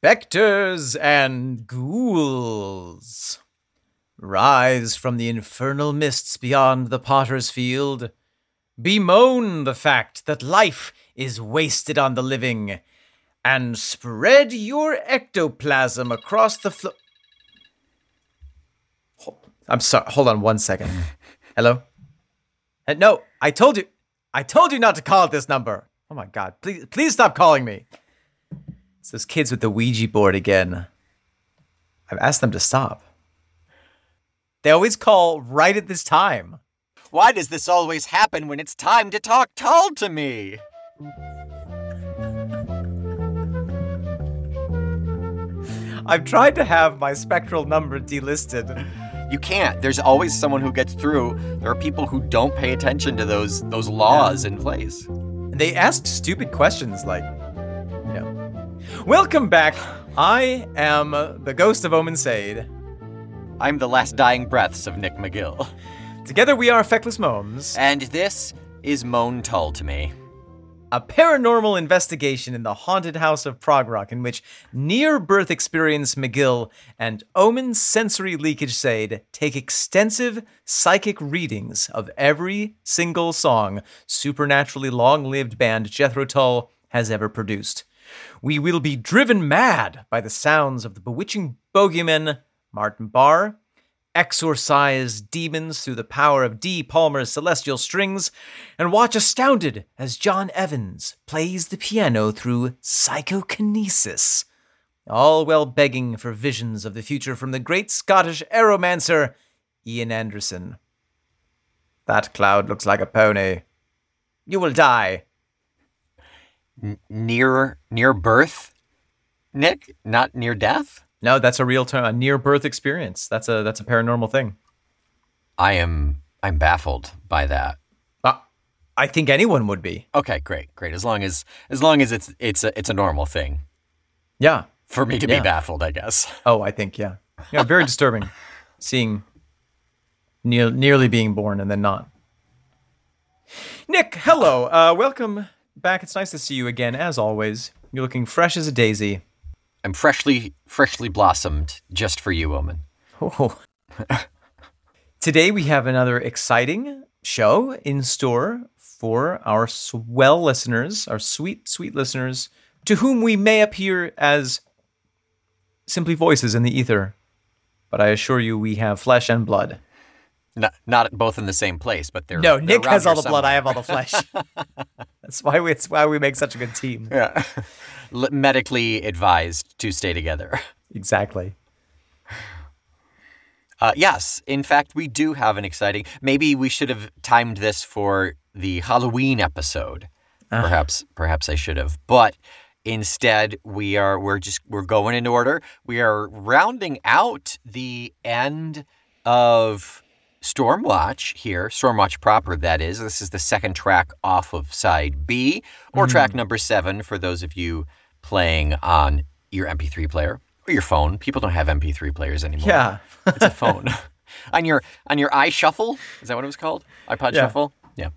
Spectres and ghouls, rise from the infernal mists beyond the potter's field. Bemoan the fact that life is wasted on the living, and spread your ectoplasm across the floor. I'm sorry. Hold on one second. Hello. Uh, No, I told you. I told you not to call at this number. Oh my god! Please, please stop calling me. It's those kids with the Ouija board again. I've asked them to stop. They always call right at this time. Why does this always happen when it's time to talk tall to me? I've tried to have my spectral number delisted. You can't. There's always someone who gets through. There are people who don't pay attention to those those laws in place. They ask stupid questions like, Welcome back. I am the ghost of Omen Sade. I'm the last dying breaths of Nick McGill. Together we are Feckless Moans, And this is Moan Tull to me. a paranormal investigation in the haunted house of Prog Rock in which near birth experience McGill and Omen sensory leakage Sade take extensive psychic readings of every single song supernaturally long lived band Jethro Tull has ever produced. We will be driven mad by the sounds of the bewitching bogeyman Martin Barre, exorcise demons through the power of Dee Palmer's celestial strings, and watch astounded as John Evans plays the piano through psychokinesis, all while begging for visions of the future from the great Scottish aeromancer Ian Anderson. That cloud looks like a pony. You will die. Near near birth, Nick, not near death. No, that's a real term, a near birth experience. That's a that's a paranormal thing. I am I'm baffled by that. Uh, I think anyone would be. Okay, great, great. As long as as long as it's it's a it's a normal thing Yeah. for me to Yeah. be baffled, I guess. Oh, I think yeah. Yeah, very disturbing seeing near, nearly being born and then not. Nick, hello. Uh, welcome back. It's nice to see you again, as always. You're looking fresh as a daisy. I'm freshly freshly blossomed just for you, Omen. Oh. Today we have another exciting show in store for our swell listeners, our sweet, sweet listeners, to whom we may appear as simply voices in the ether. But I assure you, we have flesh and blood. Not not both in the same place, but they're No, they're Nick has all the blood. I have all the flesh. That's why we, it's why we make such a good team. Yeah. Medically advised to stay together. Exactly. Uh, yes, in fact, we do have an exciting. Maybe we should have timed this for the Halloween episode. Perhaps, perhaps I should have. But instead, we are we're just we're going in order. We are rounding out the end of Stormwatch here, Stormwatch proper. That is. This is the second track off of side B, or mm. track number seven for those of you playing on your MP3 player or your phone. People don't have MP3 players anymore Yeah. it's a phone on your on your iShuffle. Is that what it was called? iPod Yeah. Shuffle. Yeah.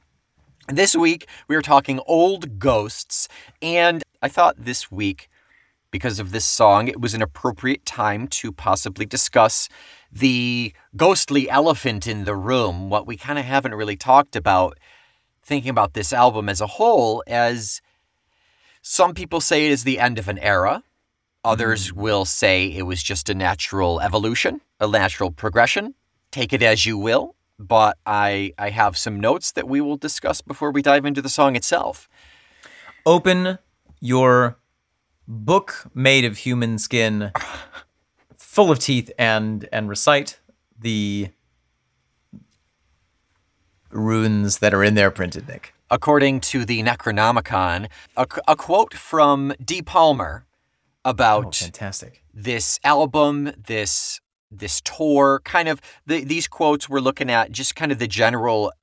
This week we were talking old ghosts, and I thought this week, because of this song, it was an appropriate time to possibly discuss the ghostly elephant in the room. What we kind of haven't really talked about, thinking about this album as a whole, as some people say it is the end of an era. Others mm. will say it was just a natural evolution, a natural progression. Take it as you will, but I I have some notes that we will discuss before we dive into the song itself. Open your book made of human skin, full of teeth, and and recite the runes that are in there printed, Nick. According to the Necronomicon, a, a quote from Dee Palmer Oh, about fantastic. this album, this this tour, kind of the, these quotes we're looking at just kind of the general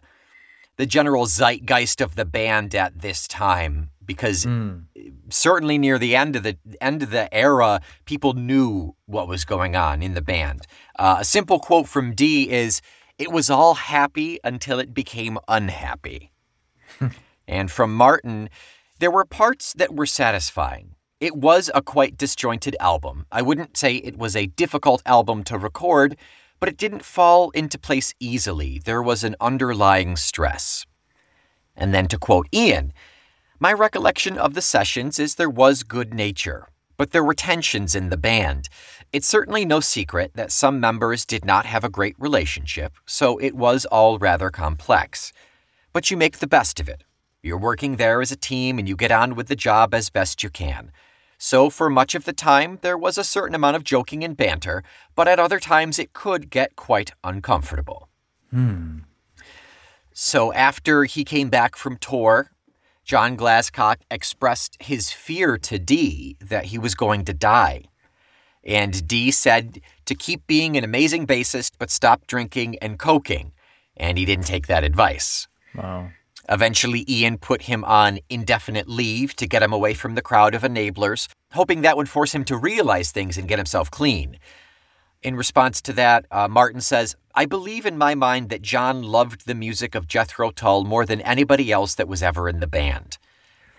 the general zeitgeist of the band at this time because certainly near the end of the end of the era people knew what was going on in the band. Uh, a simple quote from Dee is it was all happy until it became unhappy. and from Martin, there were parts that were satisfying It was a quite disjointed album. I wouldn't say it was a difficult album to record, but it didn't fall into place easily. There was an underlying stress. And then to quote Ian, my recollection of the sessions is there was good nature, but there were tensions in the band. It's certainly no secret that some members did not have a great relationship, so it was all rather complex. But you make the best of it. You're working there as a team and you get on with the job as best you can. So, for much of the time, there was a certain amount of joking and banter, but at other times it could get quite uncomfortable. Hmm. So, after he came back from tour, John Glascock expressed his fear to Dee that he was going to die. And Dee said to keep being an amazing bassist, but stop drinking and coking. And he didn't take that advice. Wow. Eventually, Ian put him on indefinite leave to get him away from the crowd of enablers, hoping that would force him to realize things and get himself clean. In response to that, uh, Martin says, I believe in my mind that John loved the music of Jethro Tull more than anybody else that was ever in the band.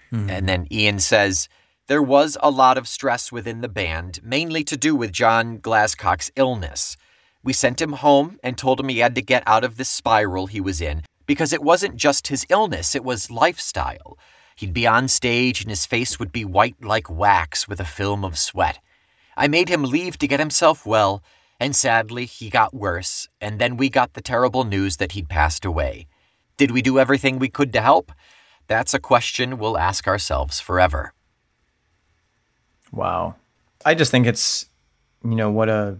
Hmm. And then Ian says, there was a lot of stress within the band, mainly to do with John Glascock's illness. We sent him home and told him he had to get out of this spiral he was in because it wasn't just his illness, it was lifestyle. He'd be on stage and his face would be white like wax with a film of sweat. I made him leave to get himself well, and sadly, he got worse, and then we got the terrible news that he'd passed away. Did we do everything we could to help? That's a question we'll ask ourselves forever. Wow. I just think it's, you know, what a,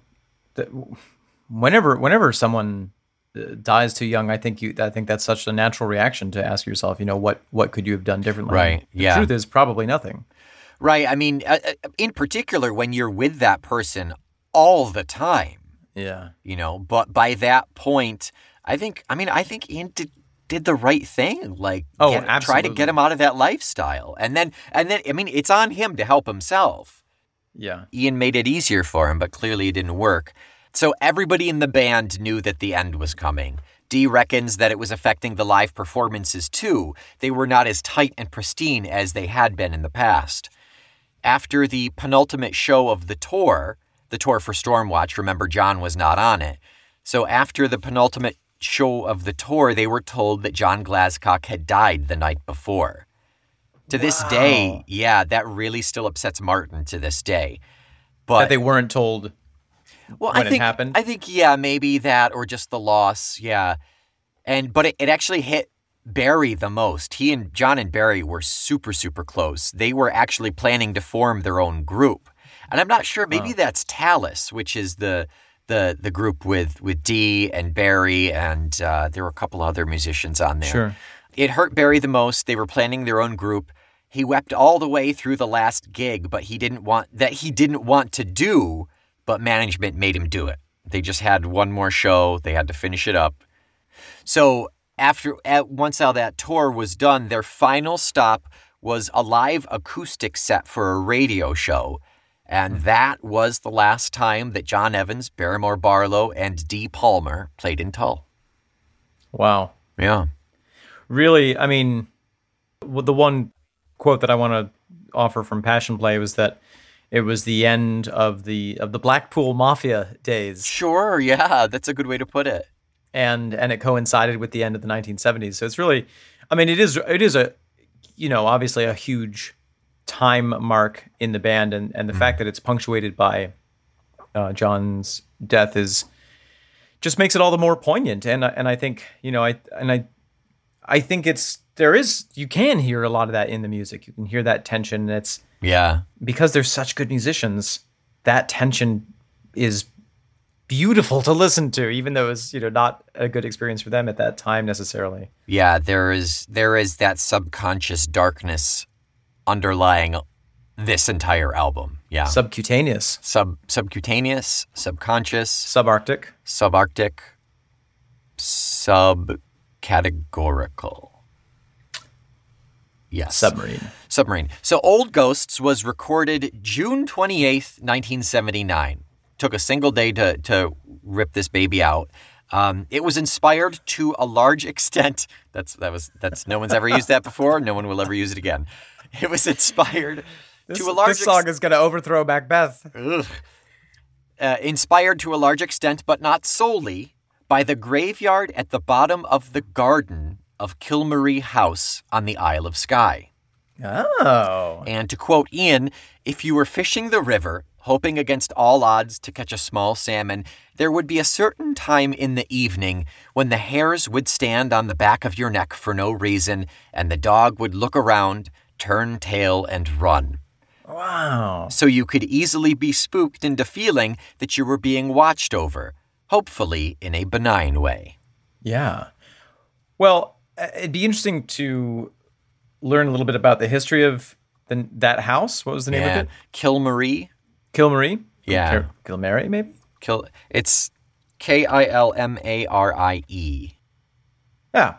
the, whenever, whenever someone uh, dies too young, I think you, I think that's such a natural reaction to ask yourself, you know, what, what could you have done differently? Right, The yeah. truth is probably nothing. Right. I mean, uh, uh, in particular, when you're with that person all the time, Yeah. you know, but by that point, I think, I mean, I think Ian did, did the right thing. Like, Oh, get- try to get him out of that lifestyle. And then, and then, I mean, it's on him to help himself. Yeah. Ian made it easier for him, but clearly it didn't work. So everybody in the band knew that the end was coming. Dee reckons that it was affecting the live performances too. They were not as tight and pristine as they had been in the past. After the penultimate show of the tour, the tour for Stormwatch, remember John was not on it. So after the penultimate show of the tour, they were told that John Glascock had died the night before. To this day, yeah, that really still upsets Martin to this day. That But they weren't told. well, when I it think happened? I think yeah, maybe that or just the loss, yeah. And but it, it actually hit Barry the most. He and John and Barry were super super close. They were actually planning to form their own group. And I'm not sure maybe that's Tallis, which is the the the group with with Dee and Barry and uh, there were a couple other musicians on there. Sure. It hurt Barry the most. They were planning their own group. He wept all the way through the last gig, but he didn't want that he didn't want to do, but management made him do it. They just had one more show. They had to finish it up. So after at, once all that tour was done, their final stop was a live acoustic set for a radio show. And hmm. that was the last time that John Evans, Barriemore Barlow, and Dee Palmer played in Tull. Wow. Yeah. really, I mean, the one quote that I want to offer from Passion Play was that it was the end of the of the Blackpool Mafia days, Sure. Yeah. That's a good way to put it. and and it coincided with the end of the 1970s. So it's really, I mean, it is it is a, you know, obviously a huge time mark in the band, and and the fact that it's punctuated by uh, John's death is just makes it all the more poignant. And I- and I think you know I and I I think it's there is you can hear a lot of that in the music. You can hear that tension. And it's Yeah. because they're such good musicians. That tension is beautiful to listen to, even though it's you know not a good experience for them at that time necessarily. Yeah, there is there is that subconscious darkness underlying this entire album. Yeah. Subcutaneous, Sub subcutaneous, subconscious, subarctic. subarctic, subcategorical. Yes. Submarine. Submarine. So Old Ghosts was recorded June 28th, 1979. Took a single day to, to rip this baby out. Um, it was inspired to a large extent. That's that was that's no one's ever used that before. No one will ever use it again. It was inspired This, to a large this song is going to overthrow Macbeth. Uh, inspired to a large extent, but not solely, by the graveyard at the bottom of the garden of Kilmarie House on the Isle of Skye. Oh. And to quote Ian, if you were fishing the river, hoping against all odds to catch a small salmon, there would be a certain time in the evening when the hairs would stand on the back of your neck for no reason, and the dog would look around, turn tail, and run. Wow. So you could easily be spooked into feeling that you were being watched over, hopefully in a benign way. Yeah. Well, uh, it'd be interesting to learn a little bit about the history of the, that house. What was the name Yeah. of it? Kilmarie. Kilmarie? Yeah. Kil- Kilmary, maybe? Kil- it's K I L M A R I E. Yeah.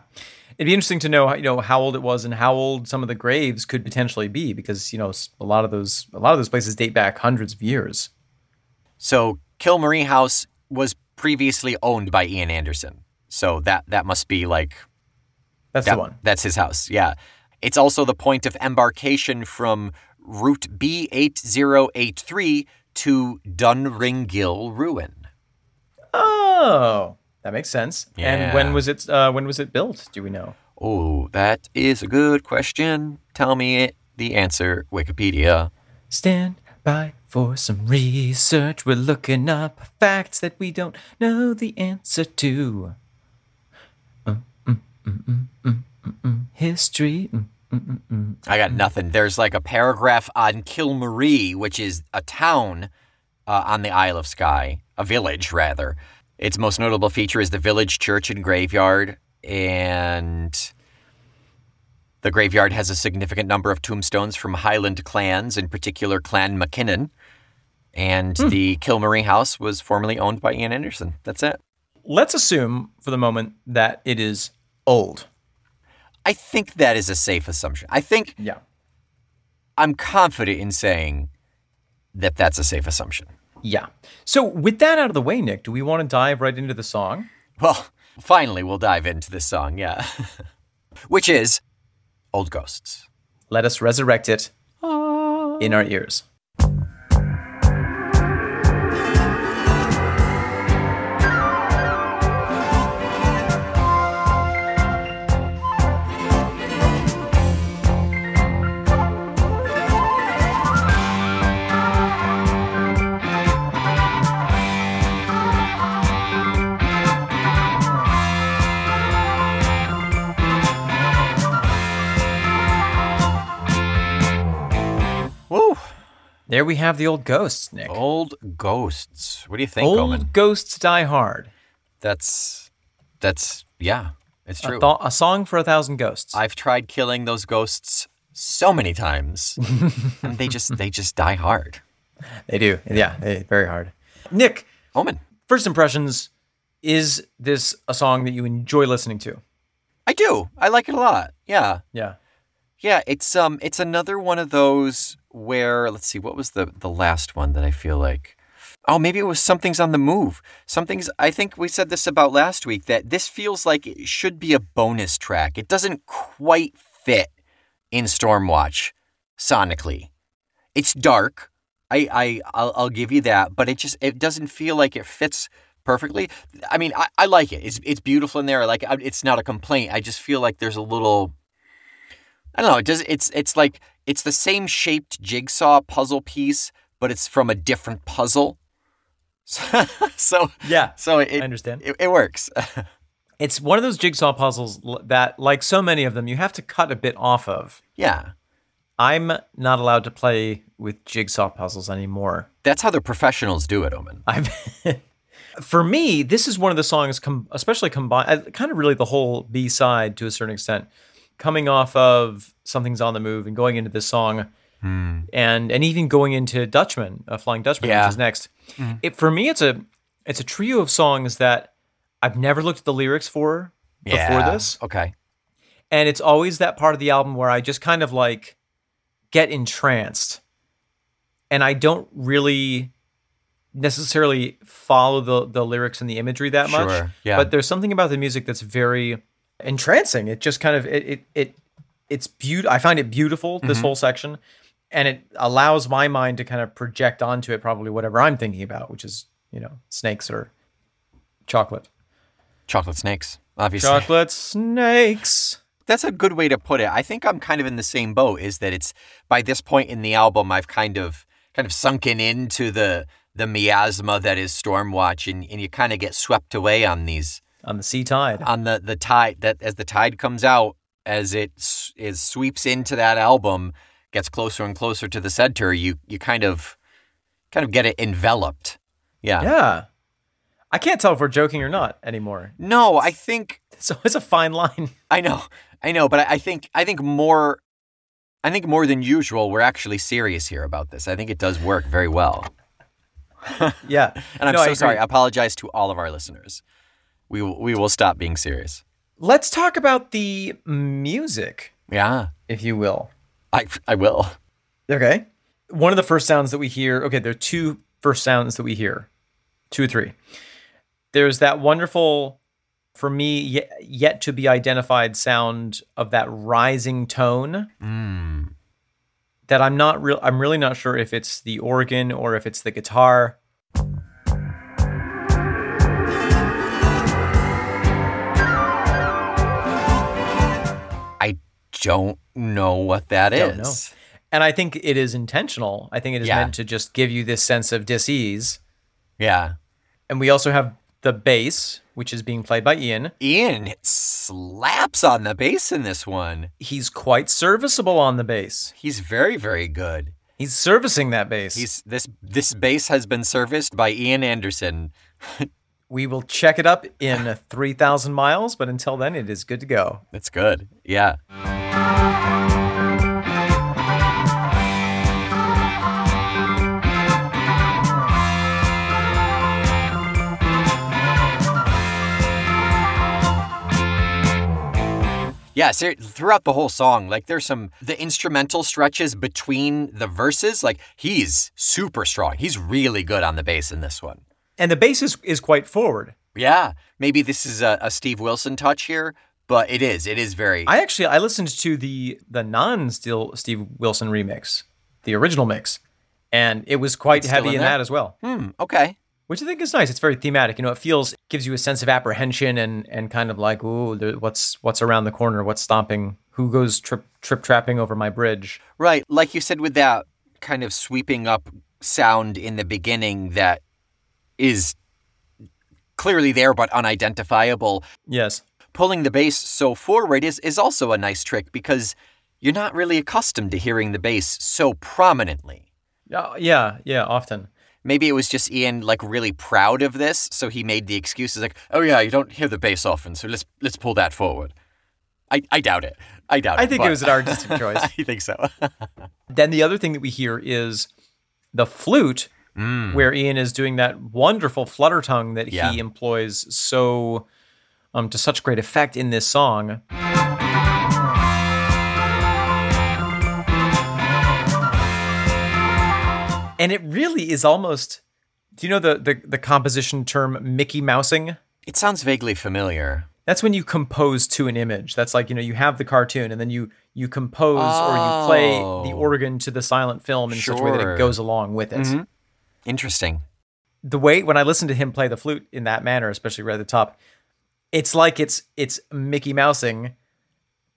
It'd be interesting to know, you know, how old it was and how old some of the graves could potentially be, because you know a lot of those a lot of those places date back hundreds of years. So Kilmarie House was previously owned by Ian Anderson. So that that must be like That's that, the one. That's his house. Yeah. It's also the point of embarkation from Route B8083 to Dunringill Ruin. Oh, that makes sense. Yeah. And when was it? Uh, when was it built? Do we know? Oh, that is a good question. Tell me it, the answer, Wikipedia. Stand by for some research. We're looking up facts that we don't know the answer to. Mm, mm, mm. History. I got nothing. There's like a paragraph on Kilmarie, which is a town uh, on the Isle of Skye, a village rather. Its most notable feature is the village church and graveyard, and the graveyard has a significant number of tombstones from Highland clans, in particular Clan MacKinnon. And hmm. the Kilmarie house was formerly owned by Ian Anderson. That's it. Let's assume for the moment that it is old. I think that is a safe assumption. I think Yeah. I'm confident in saying that that's a safe assumption. Yeah. So with that out of the way, Nick, do we want to dive right into the song? Well, finally, we'll dive into this song, yeah. Which is Old Ghosts. Let us resurrect it ah. in our ears. There we have the old ghosts, Nick. Old Ghosts. What do you think, old Omen? ghosts die hard. That's, that's, yeah, it's A, true. a song for a thousand ghosts. I've tried killing those ghosts so many times, and they just, they just die hard. they do. Yeah, they, very hard. Nick, Omen. first impressions. Is this a song that you enjoy listening to? I do. I like it a lot. Yeah. Yeah. Yeah, it's um it's another one of those where let's see what was the the last one that I feel like Oh, maybe it was something's on the move. Something's I think we said this about last week that this feels like it should be a bonus track. It doesn't quite fit in Stormwatch sonically. It's dark. I I I'll, I'll give you that, but it just it doesn't feel like it fits perfectly. I mean, I, I like it. It's it's beautiful in there. Like it. It's not a complaint. I just feel like there's a little I don't know. It does. It's it's like it's the same shaped jigsaw puzzle piece, but it's from a different puzzle. So so, Yeah. so I understand. it it works. It's one of those jigsaw puzzles that, like so many of them, you have to cut a bit off of. yeah, I'm not allowed to play with jigsaw puzzles anymore. that's how the professionals do it, Omen. I've for me, this is one of the songs, com- especially combined, uh, kind of really the whole B side to a certain extent, coming off of something's on the move and going into this song, and and even going into Dutchman, uh, Flying Dutchman, Yeah. which is next. It for me, it's a it's a trio of songs that I've never looked at the lyrics for before this, Okay. and it's always that part of the album where I just kind of like get entranced, and I don't really necessarily follow the the lyrics and the imagery that much. Yeah. But there's something about the music that's very entrancing. It just kind of it it, it it's beautiful. I find it beautiful Mm-hmm. this whole section, and it allows my mind to kind of project onto it probably whatever I'm thinking about, which is you know snakes or chocolate. Chocolate snakes, obviously. Chocolate snakes. That's a good way to put it. I think I'm kind of in the same boat. Is that it's by this point in the album, I've kind of kind of sunken into the the miasma that is Stormwatch, and, and you kind of get swept away on these on the sea tide. on the the tide that as the tide comes out as it s- sweeps into that album gets closer and closer to the center you you kind of kind of get it enveloped yeah, yeah. I can't tell if we're joking or not anymore. no i think So it's a fine line. i know i know but I, I think i think more i think more than usual we're actually serious here about this i think it does work very well Yeah. and i'm No, so sorry i apologize to all of our listeners we will, we will stop being serious Let's talk about the music, yeah if you will. i i will Okay. One of the first sounds that we hear, okay, there are two first sounds that we hear, two or three. There's that wonderful, for me, yet, yet to be identified sound of that rising tone mm. that I'm not real. I'm really not sure if it's the organ or if it's the guitar. Don't know what that is. Don't know. And I think it is intentional. I think it is Yeah. meant to just give you this sense of dis-ease. Yeah. And we also have the bass, which is being played by Ian. Ian slaps on the bass in this one. He's quite serviceable on the bass. He's very, very good. He's servicing that bass. He's this this bass has been serviced by Ian Anderson. we will check it up in 3,000 miles, but until then, it is good to go. That's good. Yeah. Yeah, ser- throughout the whole song, like there's some the instrumental stretches between the verses, like he's super strong. He's really good on the bass in this one. And the bass is, is quite forward. Yeah, maybe this is a, a Steve Wilson touch here, but it is. It is very. I actually I listened to the the non still Steve Wilson remix, the original mix, and it was quite It's heavy in in that as well. hmm. Okay. Which I think is nice. It's very thematic. You know, it feels gives you a sense of apprehension and and kind of like, ooh, there, what's what's around the corner? What's stomping? Who goes trip trip trapping over my bridge? Right, like you said, with that kind of sweeping up sound in the beginning that is clearly there but unidentifiable. Yes. Pulling the bass so forward is is also a nice trick because you're not really accustomed to hearing the bass so prominently. Uh, yeah. Yeah. Often. Maybe it was just Ian like really proud of this, so he made the excuses like, "Oh yeah, you don't hear the bass often, so let's let's pull that forward." I, I doubt it. I doubt it. I think it was an artistic choice. I think so. Then the other thing that we hear is the flute, where Ian is doing that wonderful flutter tongue that Yeah. he employs so um, to such great effect in this song. And it really is almost. Do you know the, the, the composition term Mickey Mousing? it sounds vaguely familiar. That's when you compose to an image. That's like, you know, you have the cartoon and then you you compose or you play the Oh. organ to the silent film in such a way that it goes along with it. Mhm. Interesting. The way when I listen to him play the flute in that manner, especially right at the top, it's like it's it's Mickey Mousing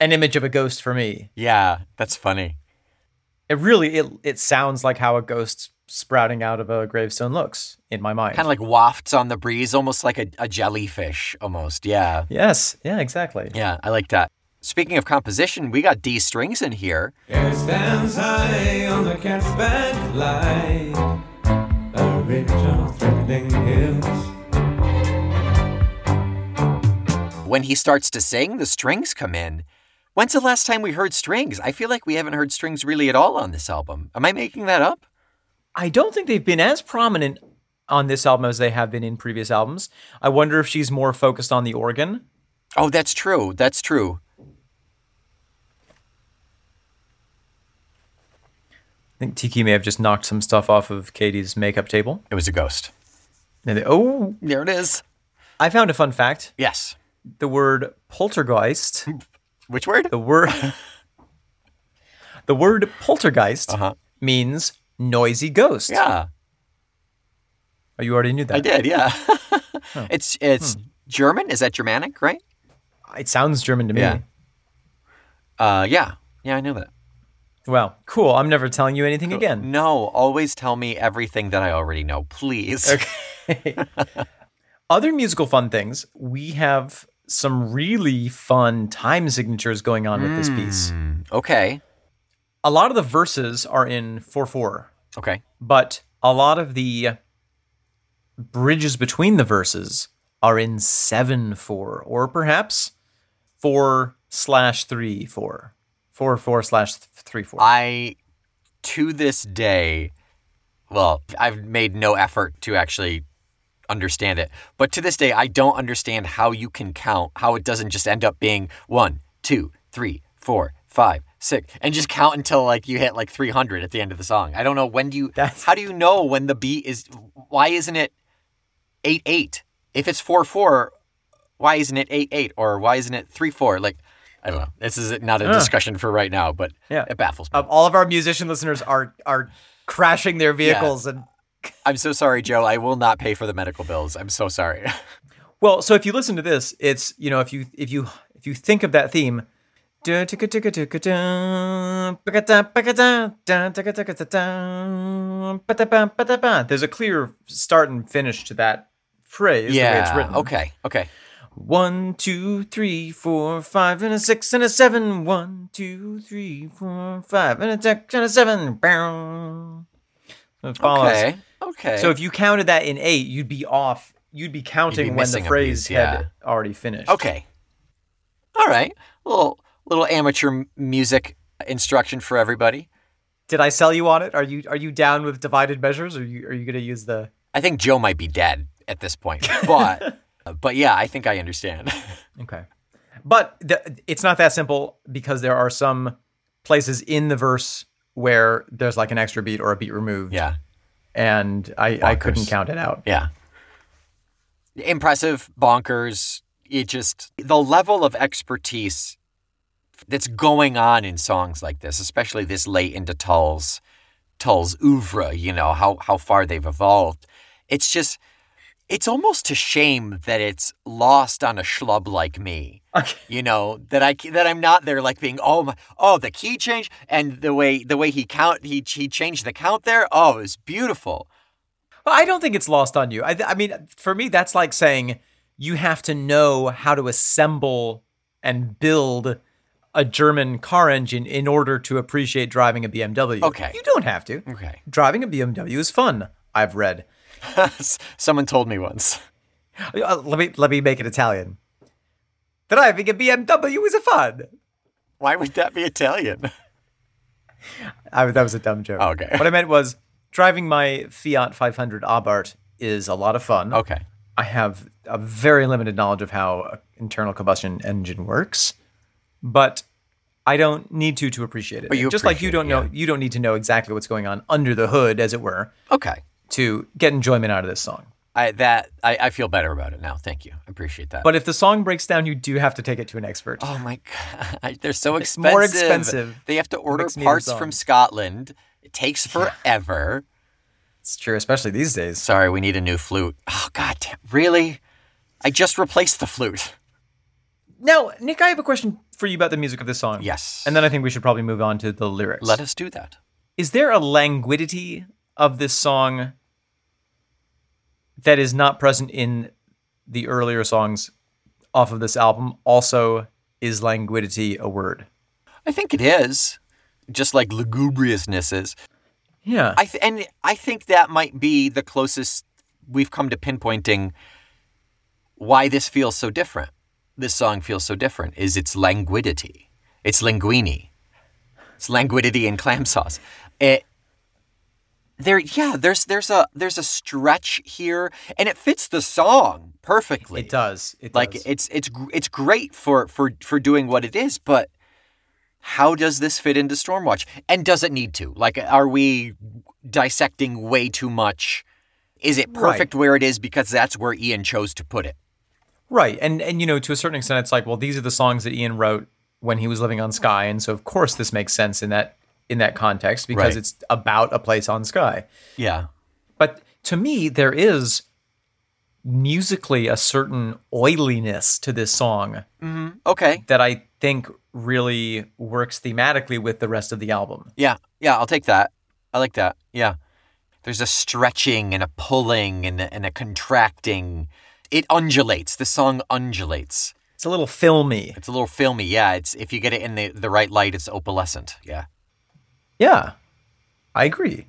an image of a ghost for me. Yeah, that's funny. It really it it sounds like how a ghost sprouting out of a gravestone looks in my mind. Kind of like wafts on the breeze, almost like a, a jellyfish, almost. Yeah. yes, yeah, exactly. Yeah, I like that. Speaking of composition, we got Dee strings in here. It stands high on the cat's back like a ridge of threatening hills. When he starts to sing, the strings come in. When's the last time we heard strings? I feel like we haven't heard strings really at all on this album. Am I making that up? I don't think they've been as prominent on this album as they have been in previous albums. I wonder if she's more focused on the organ. Oh, that's true. That's true. I think Tiki may have just knocked some stuff off of Katie's makeup table. It was a ghost. And they- oh, There it is. I found a fun fact. Yes. The word poltergeist, Which word? the word the word poltergeist Uh-huh. means noisy ghost. Yeah, Oh, you already knew that. I did. Yeah, it's it's German. Is that Germanic, right? It sounds German to me. Yeah. Uh, yeah, yeah, I know that. Well, cool. I'm never telling you anything again. No, always tell me everything that I already know, please. Okay. Other musical fun things. We have some really fun time signatures going on with this piece. Mm, okay. A lot of the verses are in 4 4, Okay. but a lot of the bridges between the verses are in 7 4, or perhaps 4 slash 3 4. 4 4 slash 3 4. I, to this day, well, I've made no effort to actually understand it, but to this day, I don't understand how you can count, how it doesn't just end up being one, two, three, four, five, six, and just count until like you hit like 300 at the end of the song. I don't know when do you, That's- how do you know when the beat is, why isn't it 8 8? If it's 4 4, why isn't it 8 8? Or why isn't it 3 4? Like, I don't know. This is not a discussion for right now, but Yeah. it baffles me. Um, all of our musician listeners are are crashing their vehicles and I'm so sorry, Joe. I will not pay for the medical bills. I'm so sorry. Well, so if you listen to this, it's you know if you if you if you think of that theme, there's a clear start and finish to that phrase. way it's written. Okay. Okay. One, two, three, four, five, and a six and a seven. One, two, three, four, five, and a six and a seven. Bow. It follows. Okay. Okay. So if you counted that in eight, you'd be off. You'd be counting when the phrase piece, yeah. had already finished. okay. All right. little little amateur music instruction for everybody. Did I sell you on it? Are you are you down with divided measures? Or are you are you going to use the? I think Joe might be dead at this point, but uh, but yeah, I think I understand. Okay, but the, it's not that simple because there are some places in the verse where there's like an extra beat or a beat removed. yeah. and I I couldn't count it out. Yeah. Impressive, bonkers. It just the level of expertise that's going on in songs like this, especially this late into Tull's Tull's oeuvre, you know, how how far they've evolved. It's just it's almost a shame that it's lost on a schlub like me. Okay. You know that I that I'm not there like being oh my oh the key change and the way the way he count he he changed the count there oh it was beautiful Well, I don't think it's lost on you. I, I mean, for me, that's like saying you have to know how to assemble and build a German car engine in order to appreciate driving a BMW. Okay. You don't have to. okay Driving a BMW is fun, I've read. Someone told me once. Uh, let me let me make it Italian. Driving a BMW is a fun. Why would that be Italian? I, that was a dumb joke. Oh, Okay. What I meant was driving my Fiat 500 Abarth is a lot of fun. Okay. I have a very limited knowledge of how an internal combustion engine works, but I don't need to to appreciate it. But you Just like you don't know, yeah. you don't need to know exactly what's going on under the hood, as it were, Okay. To get enjoyment out of this song. I that I, I feel better about it now. Thank you. I appreciate that. But if the song breaks down, you do have to take it to an expert. oh my god, they're so expensive. more expensive. They have to order parts from. Scotland. It takes forever. It's true, especially these days. Sorry, we need a new flute. Oh god, damn, really? I just replaced the flute. Now, Nick, I have a question for you about the music of this song. Yes. And then I think we should probably move on to the lyrics. Let us do that. Is there a languidity of this song that is not present in the earlier songs off of this album? Also, is languidity a word? I think it is. Just like lugubriousness is. Yeah. I th- and I think that might be the closest we've come to pinpointing why this feels so different. This song feels so different is its languidity. It's linguini. It's languidity and clam sauce. It there yeah, there's there's a there's a stretch here and it fits the song perfectly. it does. It Like does. it's it's it's great for for for doing what it is, but how does this fit into Stormwatch? And does it need to? Like, are we dissecting way too much? Is it perfect where it is because that's where Ian chose to put it? Right. And and you know, to a certain extent it's like, well, these are the songs that Ian wrote when he was living on Skye, and so of course this makes sense in that in that context because Right. it's about a place on Skye. Yeah. But to me, there is musically a certain oiliness to this song mm-hmm. Okay. that I think really works thematically with the rest of the album. Yeah. Yeah. I'll take that. I like that. Yeah. There's a stretching and a pulling and a, and a contracting. It undulates. The song undulates. It's a little filmy. It's a little filmy. Yeah. It's if you get it in the, the right light, it's opalescent. Yeah. Yeah, I agree.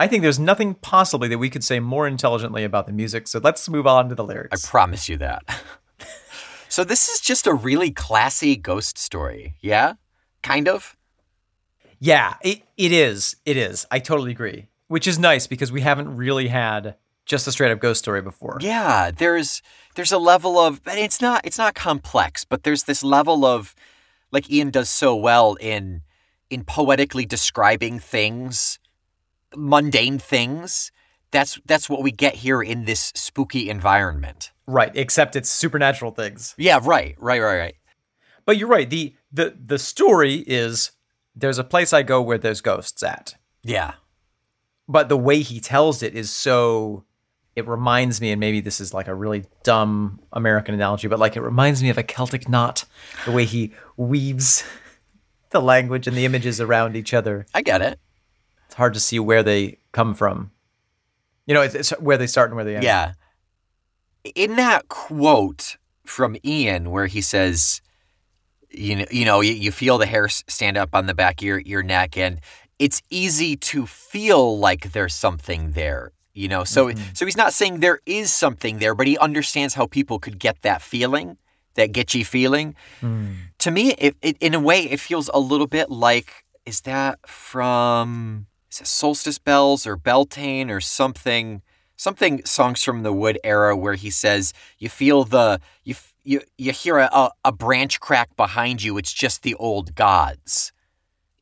I think there's nothing possibly that we could say more intelligently about the music. So let's move on to the lyrics. I promise you that. so this is just a really classy ghost story. Yeah. Kind of. yeah, it, it is. It is. I totally agree. Which is nice because we haven't really had just a straight up ghost story before. Yeah, there's there's a level of and it's not it's not complex, but there's this level of like Ian does so well in in poetically describing things, mundane things. That's that's what we get here in this spooky environment. Right, except it's supernatural things. Yeah, right, right, right, right. But you're right. The the the story is there's a place I go where there's ghosts at. Yeah. But the way he tells it is so it reminds me, and maybe this is like a really dumb American analogy, but like it reminds me of a Celtic knot, the way he weaves the language and the images around each other. I get it. It's hard to see where they come from. You know, it's, it's where they start and where they end. Yeah. In that quote from Ian, where he says, you know, you know, you, you feel the hair stand up on the back of your, your neck, and it's easy to feel like there's something there. You know, so mm-hmm. so he's not saying there is something there, but he understands how people could get that feeling, that getchy feeling. Hmm. To me, it, it in a way, it feels a little bit like is that from is it Solstice Bells or Beltane or something? Something songs from the Wood era where he says you feel the you you you hear a, a, a branch crack behind you. It's just the old gods.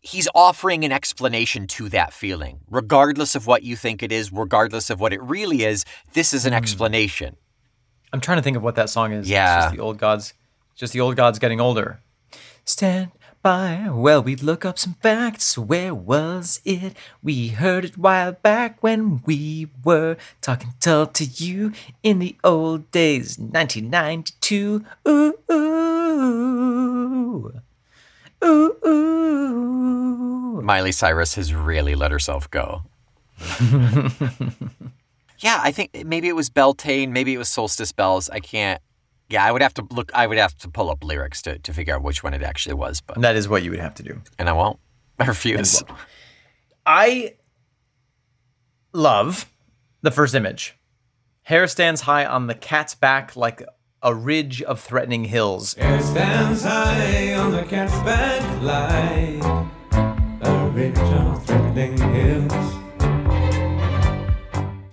He's offering an explanation to that feeling, regardless of what you think it is, regardless of what it really is. This is an hmm. explanation. I'm trying to think of what that song is. It's Yeah. just the old gods. Just the old gods getting older. Stand by while we look up some facts. Where was it? We heard it while back when we were talking tall to you in the old days, 1992. Ooh, ooh, ooh, ooh. Miley Cyrus has really let herself go. yeah, I think maybe it was Beltane, maybe it was Solstice Bells. I can't. Yeah, I would have to look. I would have to pull up lyrics to, to figure out which one it actually was, but That is what you would have to do. and I won't. I refuse. I love the first image. Hair stands high on the cat's back like a ridge of threatening hills. Hair stands high on the cat's back like a ridge of threatening hills.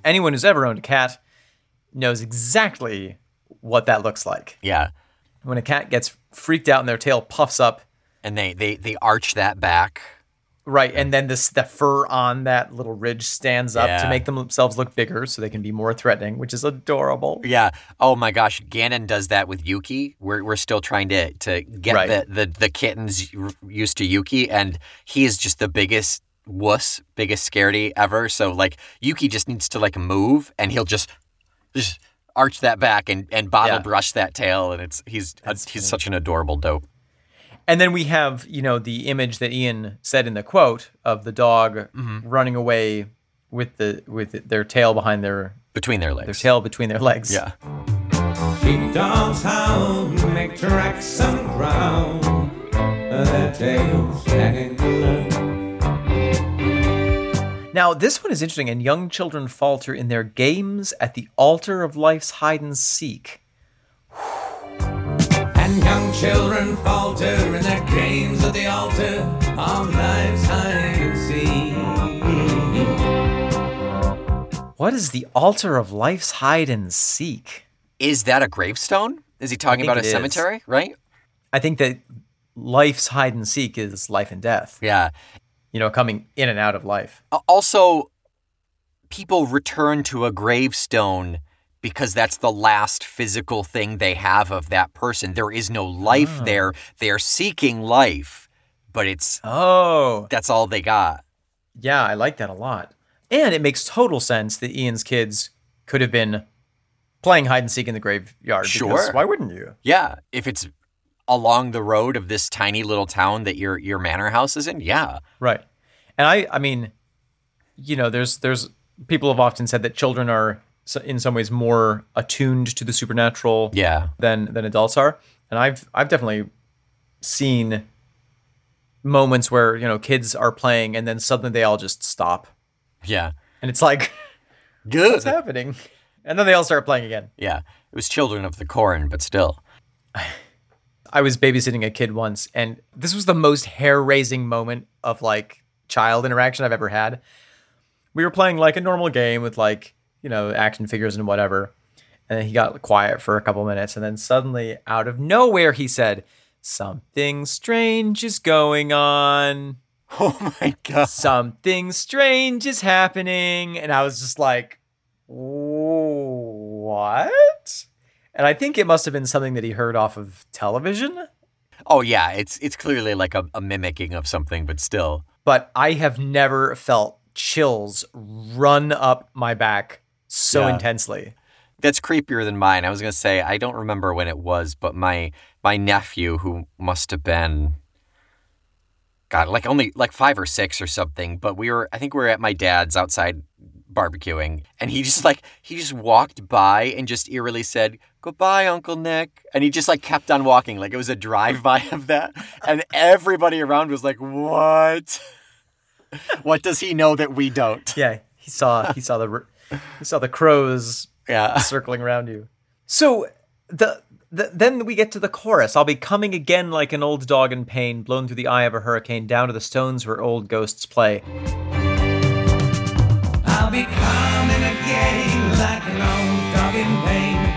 Anyone who's ever owned a cat knows exactly what that looks like. Yeah, When a cat gets freaked out and their tail puffs up, and they they they arch that back. right, and then this the fur on that little ridge stands up to make themselves look bigger so they can be more threatening, which is adorable. Yeah. Oh my gosh, Ganon does that with Yuki. We're we're still trying to to get Right. the, the the kittens used to Yuki, and he is just the biggest wuss, biggest scaredy ever. So like Yuki just needs to like move, and he'll just just arch that back and and bottle Yeah. brush that tail, and it's he's uh, That's he's such an adorable dope. And then we have, you know, the image that Ian said in the quote of the dog Mm-hmm. running away with the with their tail behind their Between their legs. their legs. tail between their legs. Yeah. Sheepdogs howl, make tracks on ground, their tails hanging low. Now this one is interesting, and young children falter in their games at the altar of life's hide and seek. And young children falter in their games at the altar of life's hide and seek. What is the altar of life's hide and seek? Is that a gravestone? Is he talking about a it is. cemetery? Right? I think that life's hide and seek is life and death. Yeah. You know, coming in and out of life. Also people return to a gravestone because that's the last physical thing they have of that person there is no life hmm. there they're seeking life but it's Oh, that's all they got. yeah, I like that a lot. And it makes total sense that Ian's kids could have been playing hide and seek in the graveyard. Sure. Why wouldn't you? Yeah, if it's along the road of this tiny little town that your your manor house is in, yeah. Right. And I, I mean, you know, there's there's people have often said that children are in some ways more attuned to the supernatural Yeah. than than adults are, and I've I've definitely seen moments where you know kids are playing and then suddenly they all just stop, Yeah. and it's like Good. what's happening, and then they all start playing again. Yeah. It was children of the corn, but still. I was babysitting a kid once, and this was the most hair raising moment of like child interaction I've ever had. We were playing like a normal game with like, you know, action figures and whatever. And then he got quiet for a couple minutes, and then suddenly, out of nowhere, he said, Something strange is going on. Oh my god. Something strange is happening. And I was just like, What? And I think it must have been something that he heard off of television. Oh yeah, it's it's clearly like a, a mimicking of something, but still. but I have never felt chills run up my back so Yeah. intensely. That's creepier than mine. I was gonna say I don't remember when it was, but my my nephew, who must have been God, like only like five or six or something, but we were I think we were at my dad's outside barbecuing, and he just like he just walked by and just eerily said, Goodbye, Uncle Nick. And he just like kept on walking, like it was a drive-by of that. And everybody around was like, What? what does he know that we don't? Yeah, he saw he saw the he saw the crows Yeah. circling around you. So the, the then we get to the chorus. I'll be coming again like an old dog in pain, blown through the eye of a hurricane, down to the stones where old ghosts play. I'll be coming again like an old dog in pain,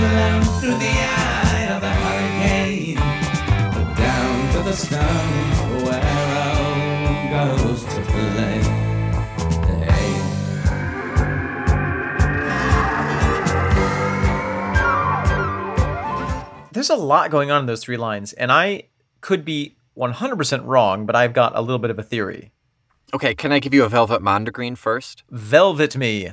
blown through the eye of the hurricane, down to the stones where old ghosts play. There's a lot going on in those three lines, and I could be 100% wrong, but I've got a little bit of a theory. Okay, can I give you a velvet mondegreen first? Velvet me.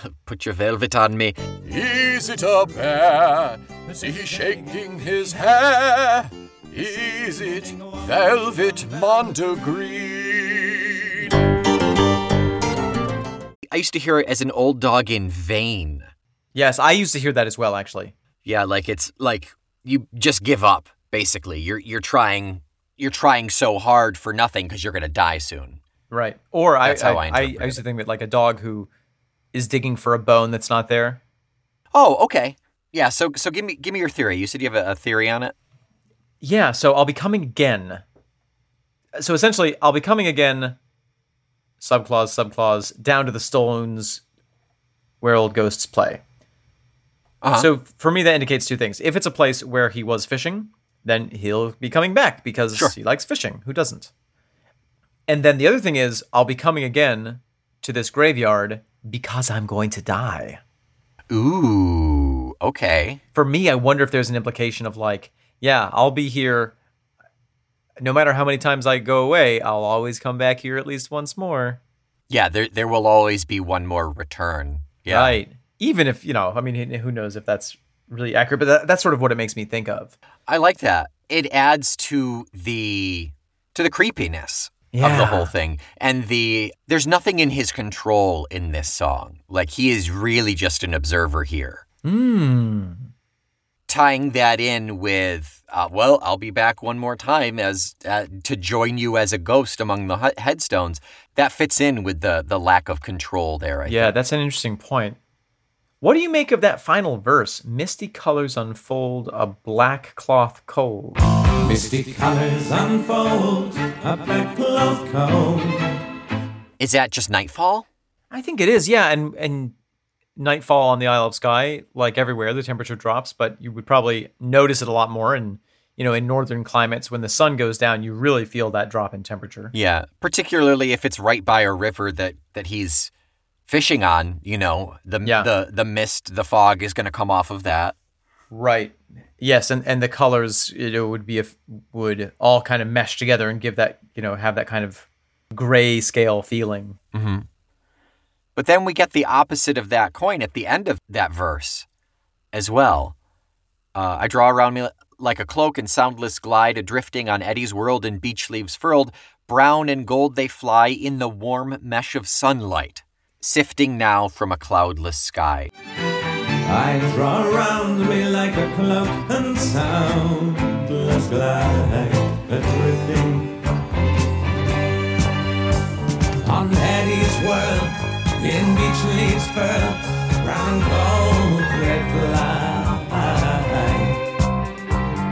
Put your velvet on me. Is it a bear? Is he shaking his hair? Is it velvet mondegreen? I used to hear it as an old dog in vain. Yes, I used to hear that as well, actually. Yeah, like it's like you just give up. Basically, you're you're trying you're trying so hard for nothing because you're gonna die soon. Right. Or I, That's how I, I I, I used to think that like a dog who is digging for a bone that's not there. Oh, okay. Yeah. So so give me give me your theory. You said you have a, a theory on it. Yeah, so I'll be coming again. So essentially, I'll be coming again, subclause, subclause, down to the stones where old ghosts play. Uh-huh. So for me, that indicates two things. If it's a place where he was fishing, then he'll be coming back because Sure. he likes fishing. Who doesn't? And then the other thing is, I'll be coming again to this graveyard because I'm going to die. Ooh. Okay. for me, I wonder if there's an implication of like, yeah, I'll be here. No matter how many times I go away, I'll always come back here at least once more. Yeah. There there will always be one more return. Yeah. Right. Even if, you know, I mean, who knows if that's really accurate, but that, that's sort of what it makes me think of. I like that. It adds to the to the creepiness of the whole thing. And the there's nothing in his control in this song. Like he is really just an observer here. Hmm. Tying that in with, uh, well, I'll be back one more time as uh, to join you as a ghost among the headstones. That fits in with the the lack of control there. I Yeah, think. that's an interesting point. What do you make of that final verse? Misty colors unfold a black cloth cold. Misty colors unfold, a black cloth cold. Is that just nightfall? I think it is, yeah. And and nightfall on the Isle of Skye, like everywhere, the temperature drops, but you would probably notice it a lot more. And you know, in northern climates, when the sun goes down, you really feel that drop in temperature. Yeah, particularly if it's right by a river that that he's fishing on. You know, the Yeah. the the mist, the fog is going to come off of that. Right. Yes, and and the colors you know would be if would all kind of mesh together and give that you know have that kind of gray scale feeling. But then we get the opposite of that coin at the end of that verse as well. Uh, I draw around me like a cloak and soundless glide, adrifting on Eddie's world in beech leaves furled. Brown and gold they fly in the warm mesh of sunlight, sifting now from a cloudless sky. I draw around me like a cloak and soundless glide, drifting on Eddie's world. In beech leaves furl, brown and gold they fly.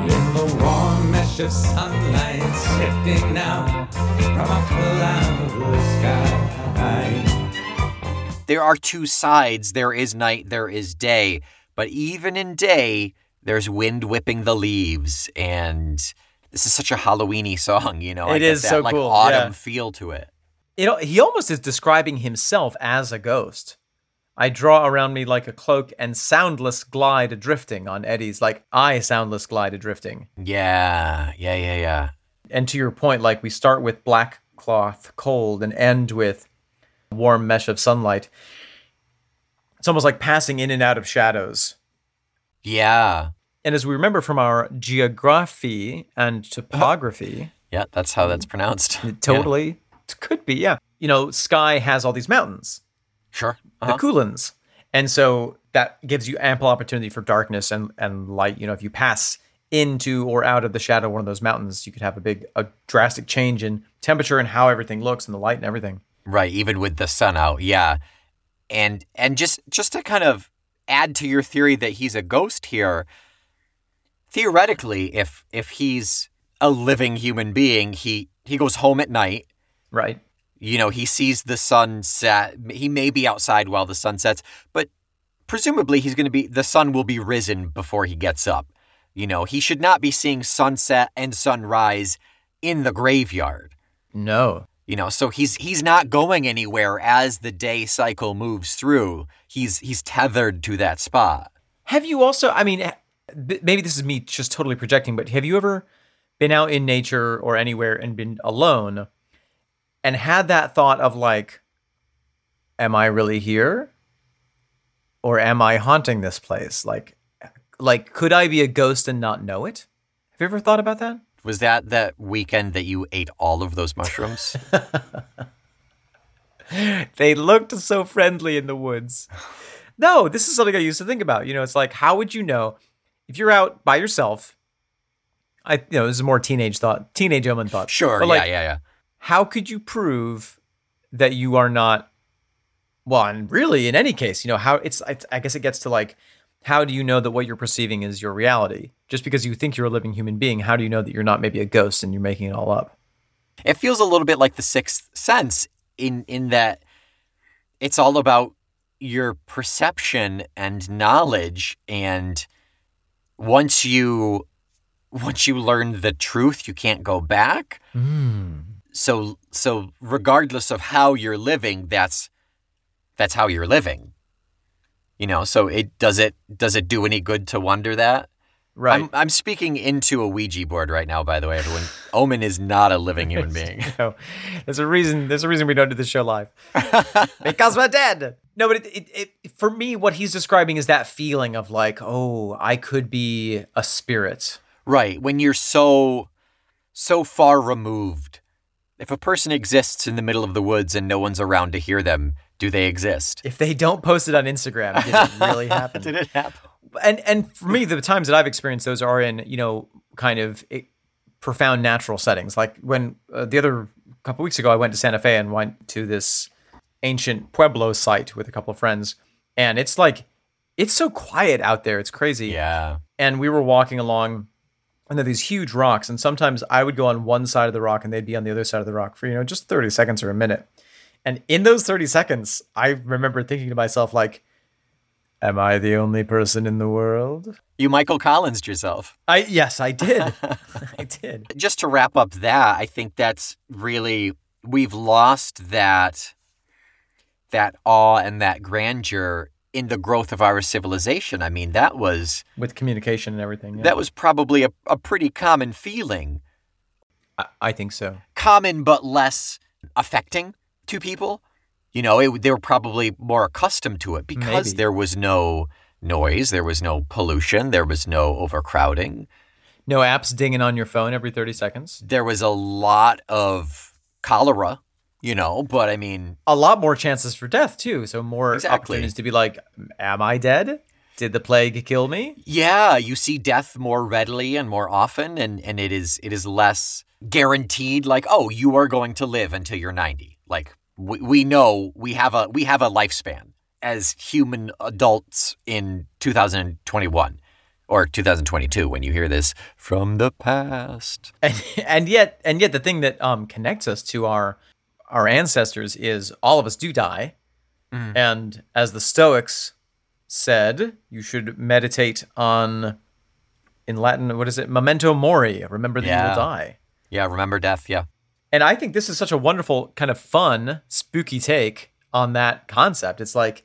In the warm mesh of sunlight, sifting now from a cloudless sky. There are two sides there is night, there is day. But even in day, there's wind whipping the leaves. And this is such a Halloweeny song, you know? I It get is that, so like, cool, autumn yeah. feel to it. Know, he almost is describing himself as a ghost. I draw around me like a cloak and soundless glide adrifting on Eddie's like I soundless glide adrifting. Yeah, yeah, yeah, yeah. And to your point, like we start with black cloth, cold, and end with warm mesh of sunlight. It's almost like passing in and out of shadows. Yeah. And as we remember from our geography and topography, Yeah, that's how that's pronounced. it totally it could be, yeah. You know, Skye has all these mountains, Sure. the Uh-huh. Cuillins. And so that gives you ample opportunity for darkness and, and light. You know, if you pass into or out of the shadow of one of those mountains, you could have a big, a drastic change in temperature and how everything looks and the light and everything. Right, even with the sun out. Yeah. And and just just to kind of add to your theory that he's a ghost here, theoretically, if if he's a living human being, he he goes home at night Right. you know, he sees the sun set. He may be outside while the sun sets, but presumably he's going to be, the sun will be risen before he gets up. You know, he should not be seeing sunset and sunrise in the graveyard. No. You know, so he's he's not going anywhere as the day cycle moves through. He's he's tethered to that spot. Have you also, I mean, eh, maybe this is me just totally projecting, but have you ever been out in nature or anywhere and been alone and had that thought of like, am I really here? Or am I haunting this place? Like, like, could I be a ghost and not know it? Have you ever thought about that? Was that that weekend that you ate all of those mushrooms? They looked so friendly in the woods. No, this is something I used to think about. You know, it's like, how would you know if you're out by yourself? I, you know, this is more teenage thought, teenage Omen thought. sure, But yeah, like, yeah, yeah. how could you prove that you are not? Well, and really, in any case, you know, how it's, it's. I guess it gets to like, how do you know that what you're perceiving is your reality? Just because you think you're a living human being, how do you know that you're not maybe a ghost and you're making it all up? It feels a little bit like the sixth sense in in that it's all about your perception and knowledge and once you once you learn the truth you can't go back hmm. so so regardless of how you're living that's that's how you're living you know so it does it does it do any good to wonder that Right. I'm, I'm speaking into a ouija board right now by the way everyone omen is not a living human being No, there's a reason. There's a reason we don't do this show live because we're dead. No, but it, it, it, for me, what he's describing is that feeling of like, oh, I could be a spirit. Right. When you're so so far removed. If a person exists in the middle of the woods and no one's around to hear them, do they exist? If they don't post it on Instagram, did it really happen? Did it happen? and and for me, the times that I've experienced those are in you know kind of eh, profound natural settings. Like when uh, the other couple weeks ago, I went to Santa Fe and went to this ancient pueblo site with a couple of friends, and it's like it's so quiet out there. It's crazy. Yeah. and we were walking along and there are these huge rocks and sometimes i would go on one side of the rock and they'd be on the other side of the rock for you know just 30 seconds or a minute and in those 30 seconds i remember thinking to myself like am i the only person in the world You Michael Collins yourself. i yes i did i did Just to wrap up that, I think that's really we've lost that that awe and that grandeur in the growth of our civilization. I mean, that was with communication and everything. yeah. that was probably a, a pretty common feeling. I, I think so. Common but less affecting to people. You know, it, they were probably more accustomed to it because Maybe. there was no noise, there was no pollution, there was no overcrowding. No apps dinging on your phone every 30 seconds. There was a lot of cholera, you know, but I mean, A lot more chances for death, too. So, more Exactly. opportunities to be like, Am I dead? Did the plague kill me? Yeah, you see death more readily and more often, and, and it is it is less guaranteed. Like, oh, you are going to live until you're ninety. Like we, we know we have a we have a lifespan as human adults in 2021 or 2022 when you hear this from the past. and, and yet and yet the thing that um connects us to our our ancestors is all of us do die Mm. and as the stoics said you should meditate on in latin what is it memento mori remember that you will die Yeah, remember death. Yeah, and i think this is such a wonderful kind of fun spooky take on that concept it's like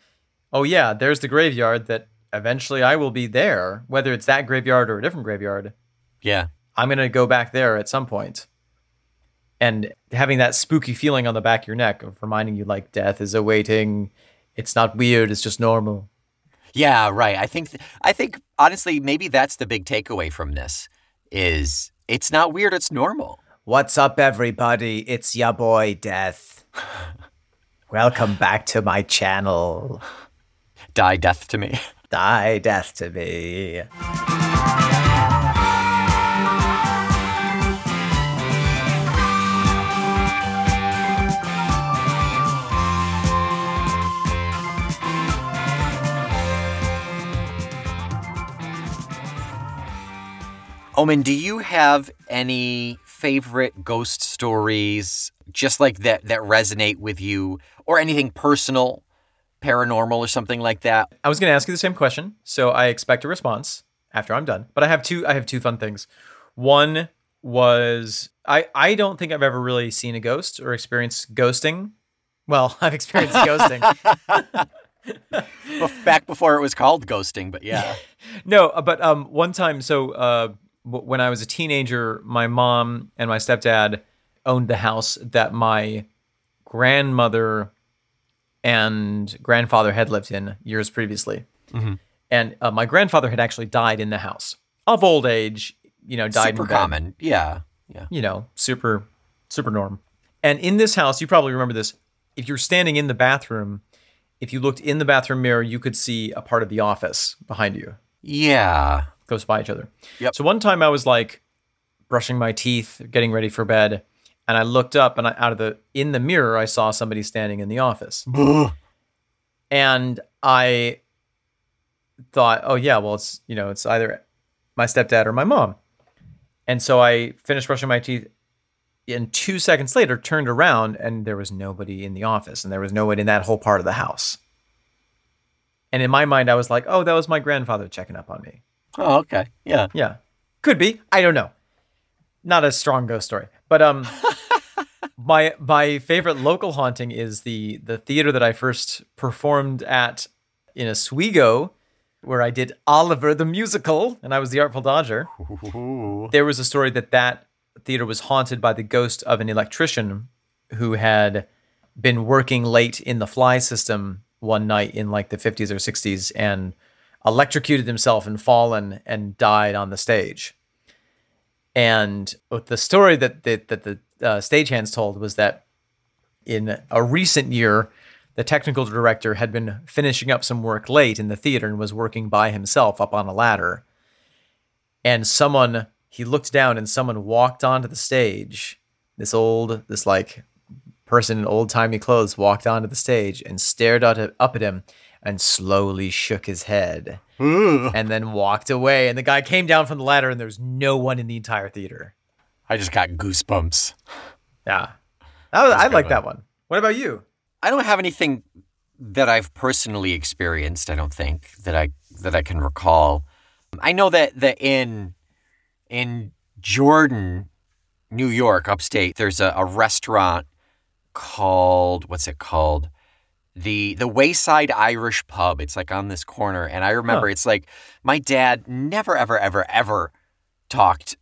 oh yeah there's the graveyard that eventually i will be there whether it's that graveyard or a different graveyard yeah, I'm going to go back there at some point. And having that spooky feeling on the back of your neck of reminding you like death is awaiting. It's not weird, it's just normal. yeah. Right. I think I think honestly, maybe that's the big takeaway from this is it's not weird. It's normal. What's up, everybody? It's ya boy Death. Welcome back to my channel. Die death to me. Die death to me. Omen, do you have any favorite ghost stories just like that that resonate with you or anything personal, paranormal or something like that? I was going to ask you the same question, so I expect a response after I'm done. But I have two I have two fun things. One was I I don't think I've ever really seen a ghost or experienced ghosting. Well, I've experienced ghosting. Back before it was called ghosting, but yeah. No, uh, but um, one time, so uh, when I was a teenager, my mom and my stepdad owned the house that my grandmother and grandfather had lived in years previously. And uh, my grandfather had actually died in the house of old age. You know, died Super common. Yeah. Yeah. you know, super, super norm. And in this house, you probably remember this. If you're standing in the bathroom, if you looked in the bathroom mirror, you could see a part of the office behind you, Yeah. Close by each other. Yep. So one time I was like brushing my teeth, getting ready for bed, and I looked up and I, out of the in the mirror, I saw somebody standing in the office. and I thought, oh yeah, well it's you know it's either my stepdad or my mom, and so I finished brushing my teeth, and two seconds later turned around and there was nobody in the office, and there was no one in that whole part of the house. And in my mind, I was like, oh, that was my grandfather checking up on me. Oh, okay. Yeah. Yeah, could be. I don't know. Not a strong ghost story, but um, my my favorite local haunting is the the theater that I first performed at in Oswego, where I did Oliver the musical, and I was the Artful Dodger. There was a story that that theater was haunted by the ghost of an electrician who had been working late in the fly system one night in like the 50s or 60s and electrocuted himself and fallen and died on the stage. And the story that the, that the uh, stagehands told was that in a recent year, the technical director had been finishing up some work late in the theater and was working by himself up on a ladder. And someone, he looked down and someone walked onto the stage. This old, this like person in old timey clothes walked onto the stage and stared at, up at him and slowly shook his head and then walked away. And the guy came down from the ladder and there was no one in the entire theater. I just got goosebumps. Yeah. Oh, I, I like one. that one. What about you? I don't have anything that I've personally experienced. I don't think that I that I can recall. I know that that in in Jordan, New York, upstate, there's a, a restaurant called what's it called? The the Wayside Irish Pub. It's like on this corner, and I remember Huh. it's like my dad never ever ever ever talked.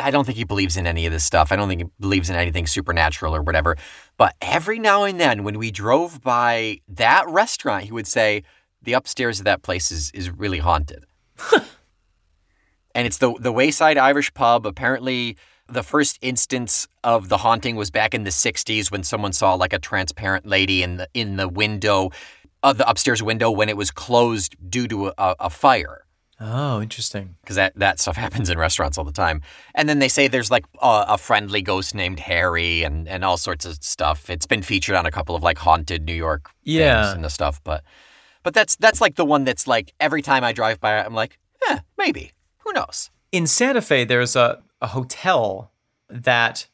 I don't think he believes in any of this stuff. I don't think he believes in anything supernatural or whatever. But every now and then, when we drove by that restaurant, he would say the upstairs of that place is is really haunted. and it's the the Wayside Irish Pub. Apparently, the first instance of the haunting was back in the '60s when someone saw like a transparent lady in the in the window of the upstairs window when it was closed due to a, a fire Oh, interesting. because that, that stuff happens in restaurants all the time. And then they say there's like a, a friendly ghost named Harry and, and all sorts of stuff. It's been featured on a couple of like haunted New York Yeah. things and the stuff. But but that's that's like the one that's like every time I drive by, I'm like, eh, maybe. Who knows? In Santa Fe, there's a, a hotel that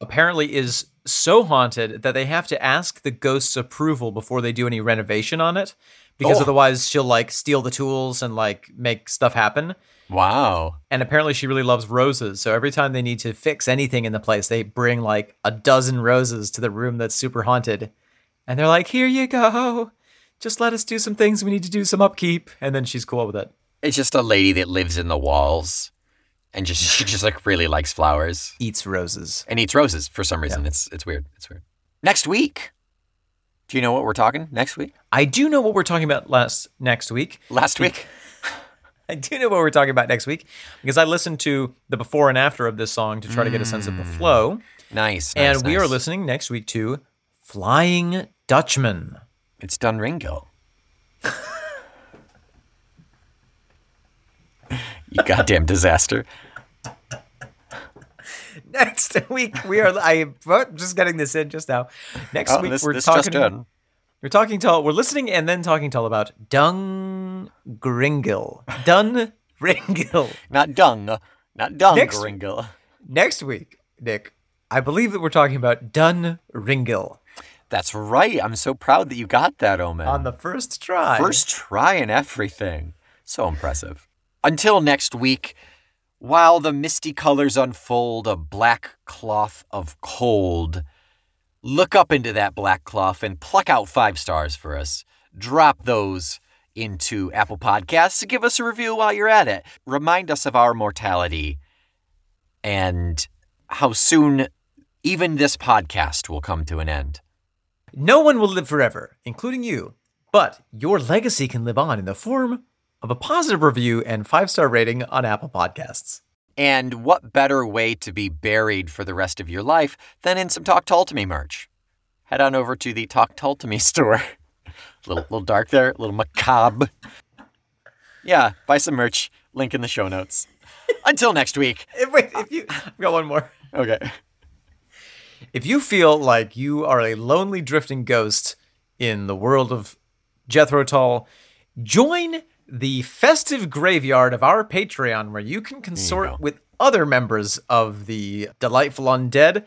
apparently is so haunted that they have to ask the ghost's approval before they do any renovation on it because Oh. otherwise she'll like steal the tools and like make stuff happen. Wow. And apparently she really loves roses. So every time they need to fix anything in the place, they bring like a dozen roses to the room that's super haunted. And they're like, here you go. Just let us do some things. We need to do some upkeep. And then she's cool with it. It's just a lady that lives in the walls and just she just like really likes flowers Eats roses. and eats roses for some reason. It's it's weird. It's weird. Next week. Do you know what we're talking next week? I do know what we're talking about last next week. Last week? I do know what we're talking about next week because I listened to the before and after of this song to try to get a sense of the flow. Mm. Nice. and nice, we are listening next week to Flying Dutchman. It's done you goddamn disaster. Next week we are. I'm just getting this in just now. Next Oh, week this, we're this talking. We're talking to. We're listening and then talking to all about Dung Gringle. Dun Ringill. Not dung. Not dung, Next- Ringo. Next week, Nick, I believe that we're talking about Dun Ringill That's right. I'm so proud that you got that, Omen. on the first try. First try and everything. So impressive. Until next week, while the misty colors unfold a black cloth of cold, look up into that black cloth and pluck out five stars for us. Drop those into Apple Podcasts to give us a review while you're at it. Remind us of our mortality and how soon even this podcast will come to an end. No one will live forever, including you, but your legacy can live on in the form of a positive review and five star rating on Apple Podcasts. And what better way to be buried for the rest of your life than in some Talk Tall to Me merch? Head on over to the Talk Tall to Me store. a little, little dark there, a little macabre. Yeah, buy some merch. Link in the show notes. Until next week. If, wait, if you, I've got one more. Okay. If you feel like you are a lonely drifting ghost in the world of Jethro Tull, join the festive graveyard of our Patreon where you can consort go. with other members of the delightful undead.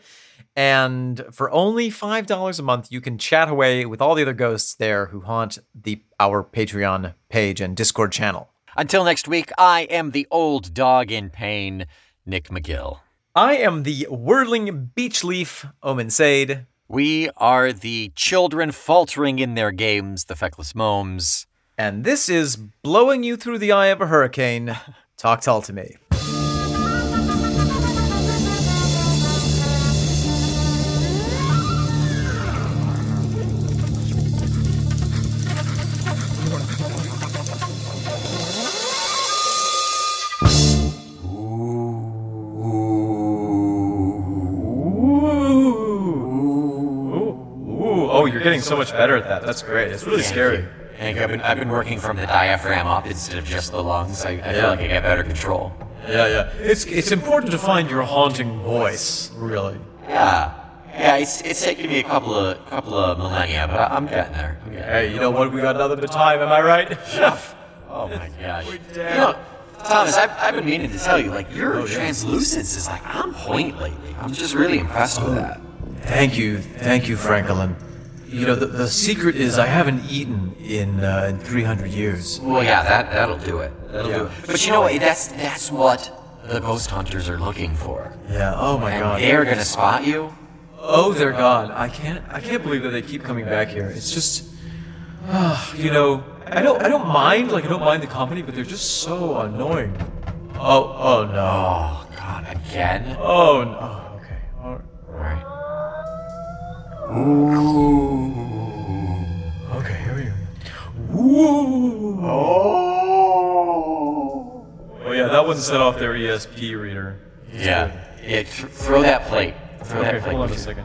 And for only $5 a month, you can chat away with all the other ghosts there who haunt the our Patreon page and Discord channel. Until next week, I am the old dog in pain, Nick McGill. I am the whirling beach leaf, Omen Sade. We are the children faltering in their games, the feckless momes. And this is Blowing You Through the Eye of a Hurricane. Talk tall to me. Oh, you're getting so much better at that. That's great. It's really scary. Hank, I've been, I've been working from the diaphragm up instead of just the lungs. I, I Yeah. feel like I get better control. Yeah, yeah. It's it's important to find your haunting voice, really. Yeah. Yeah, it's, it's taken me a couple of couple of millennia, but I'm getting there. I'm getting. Hey, you know what? We got another bit of time, am I right? Oh my gosh. We're You know, Thomas, I've, I've been meaning to tell you, like, your oh, translucence is like on point lately. I'm just really impressed with that. Thank you, thank you, Franklin. You know, the, the secret is I haven't eaten in uh, in 300 years. Well, yeah, that that'll do it. That'll do it. But you know what? That's that's what the ghost hunters are looking for. Yeah. Oh my God. they're gonna spot you. Oh, they're gone. I can't. I can't believe that they keep coming back here. It's just. You know, I don't I don't mind like I don't mind the company, but they're just so annoying. Oh oh no. Oh, God, again? Oh no. Okay. All right. All right. One set off their ESP reader. Yeah. Yeah, th- throw that plate. Throw Okay, that plate. hold on a second.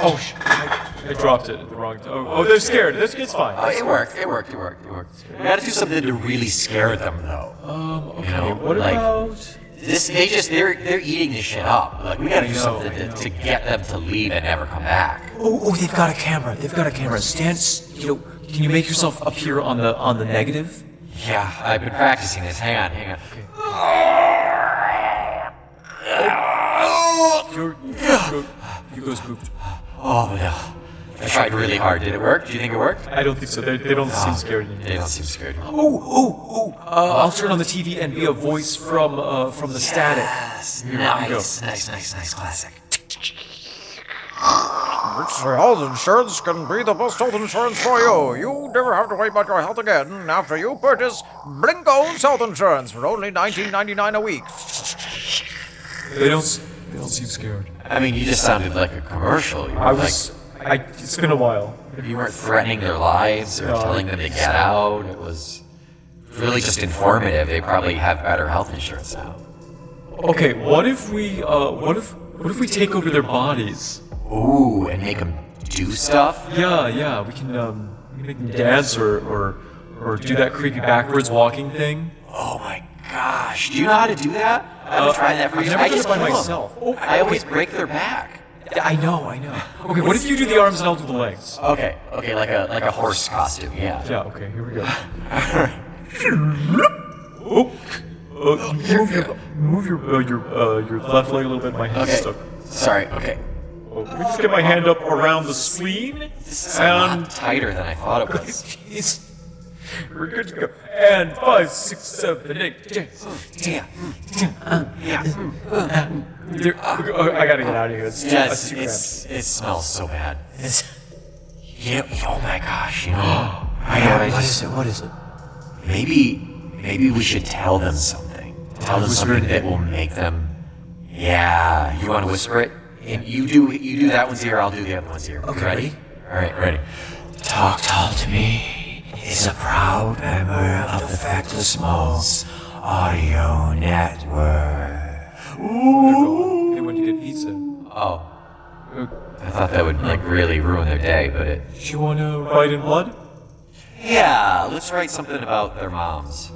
Oh sh! I, I dropped it at the wrong time. Oh, oh, they're scared. This it's fine. Oh, it worked. It worked. It worked. It worked. We gotta do something to really scare them, though. Um, okay. know, what like- about? This, they just, they're, they're eating this shit up. Like, we gotta do something to, to get them to leave and never come back. Oh, oh, they've got a camera. They've got a camera. Stand. You know, can you make yourself appear on the on the negative? Yeah, I've been practicing this. Hang on, hang on. You go spooked. Oh no. I tried really hard. Did it work? Do you think it worked? I don't think so. They, they don't seem scared anymore. They don't seem scared. Oh, oh, oh! Uh, I'll turn on the TV and be a voice from uh, from the static. Yes, nice, nice, nice, nice, classic. Health insurance can be the best health insurance for you. You never have to worry about your health again after you purchase Blinko's health insurance for only $19.99 a week. They don't. They don't seem scared. I mean, you just sounded like a commercial. You were I was. I. It's been a while. you weren't threatening their lives or No, telling them to get out. It was really just informative. They probably have better health insurance now. Okay, what if we? Uh, what if? What if we take over their bodies? Ooh, and make them do stuff? Yeah, yeah. We can um, we can make them dance or or or do that creepy backwards walking thing. Oh my gosh. Do you know how to do that? I've been Uh, trying that for I've years. never I done it just by kill 'em. myself. Oh, I always break their back. I know, I know. Okay, what if you do the arms and I'll do the legs? Okay, okay, like a like a horse costume, yeah. Yeah. Okay. Here we go. oh. Uh, move your move your uh, your uh, your left leg a little bit. My hand's Okay. stuck. Sorry, okay. Let me just get my hand up around the spleen. This is a lot tighter than I thought it was. Jeez. We're good to go. And five, six, seven, eight, ten. Yeah. There- oh, I gotta get out of here. It's Yeah, it's it's, too it's, it smells so bad. cramped. Yeah, oh my gosh, you know. I know. What is it? What is it? Maybe maybe we should tell them something. Tell them something that will make them Yeah. You wanna whisper it? And you do you do that one's ear, I'll do the other one's ear. Okay, ready? ready? Alright, ready. Talk Tall to Me is a proud member of the Factless Moles Audio Network. Ooh. They went to get pizza. Oh. I thought that would like really ruin their day, but it do you want to write in blood? Yeah, let's write something about their moms.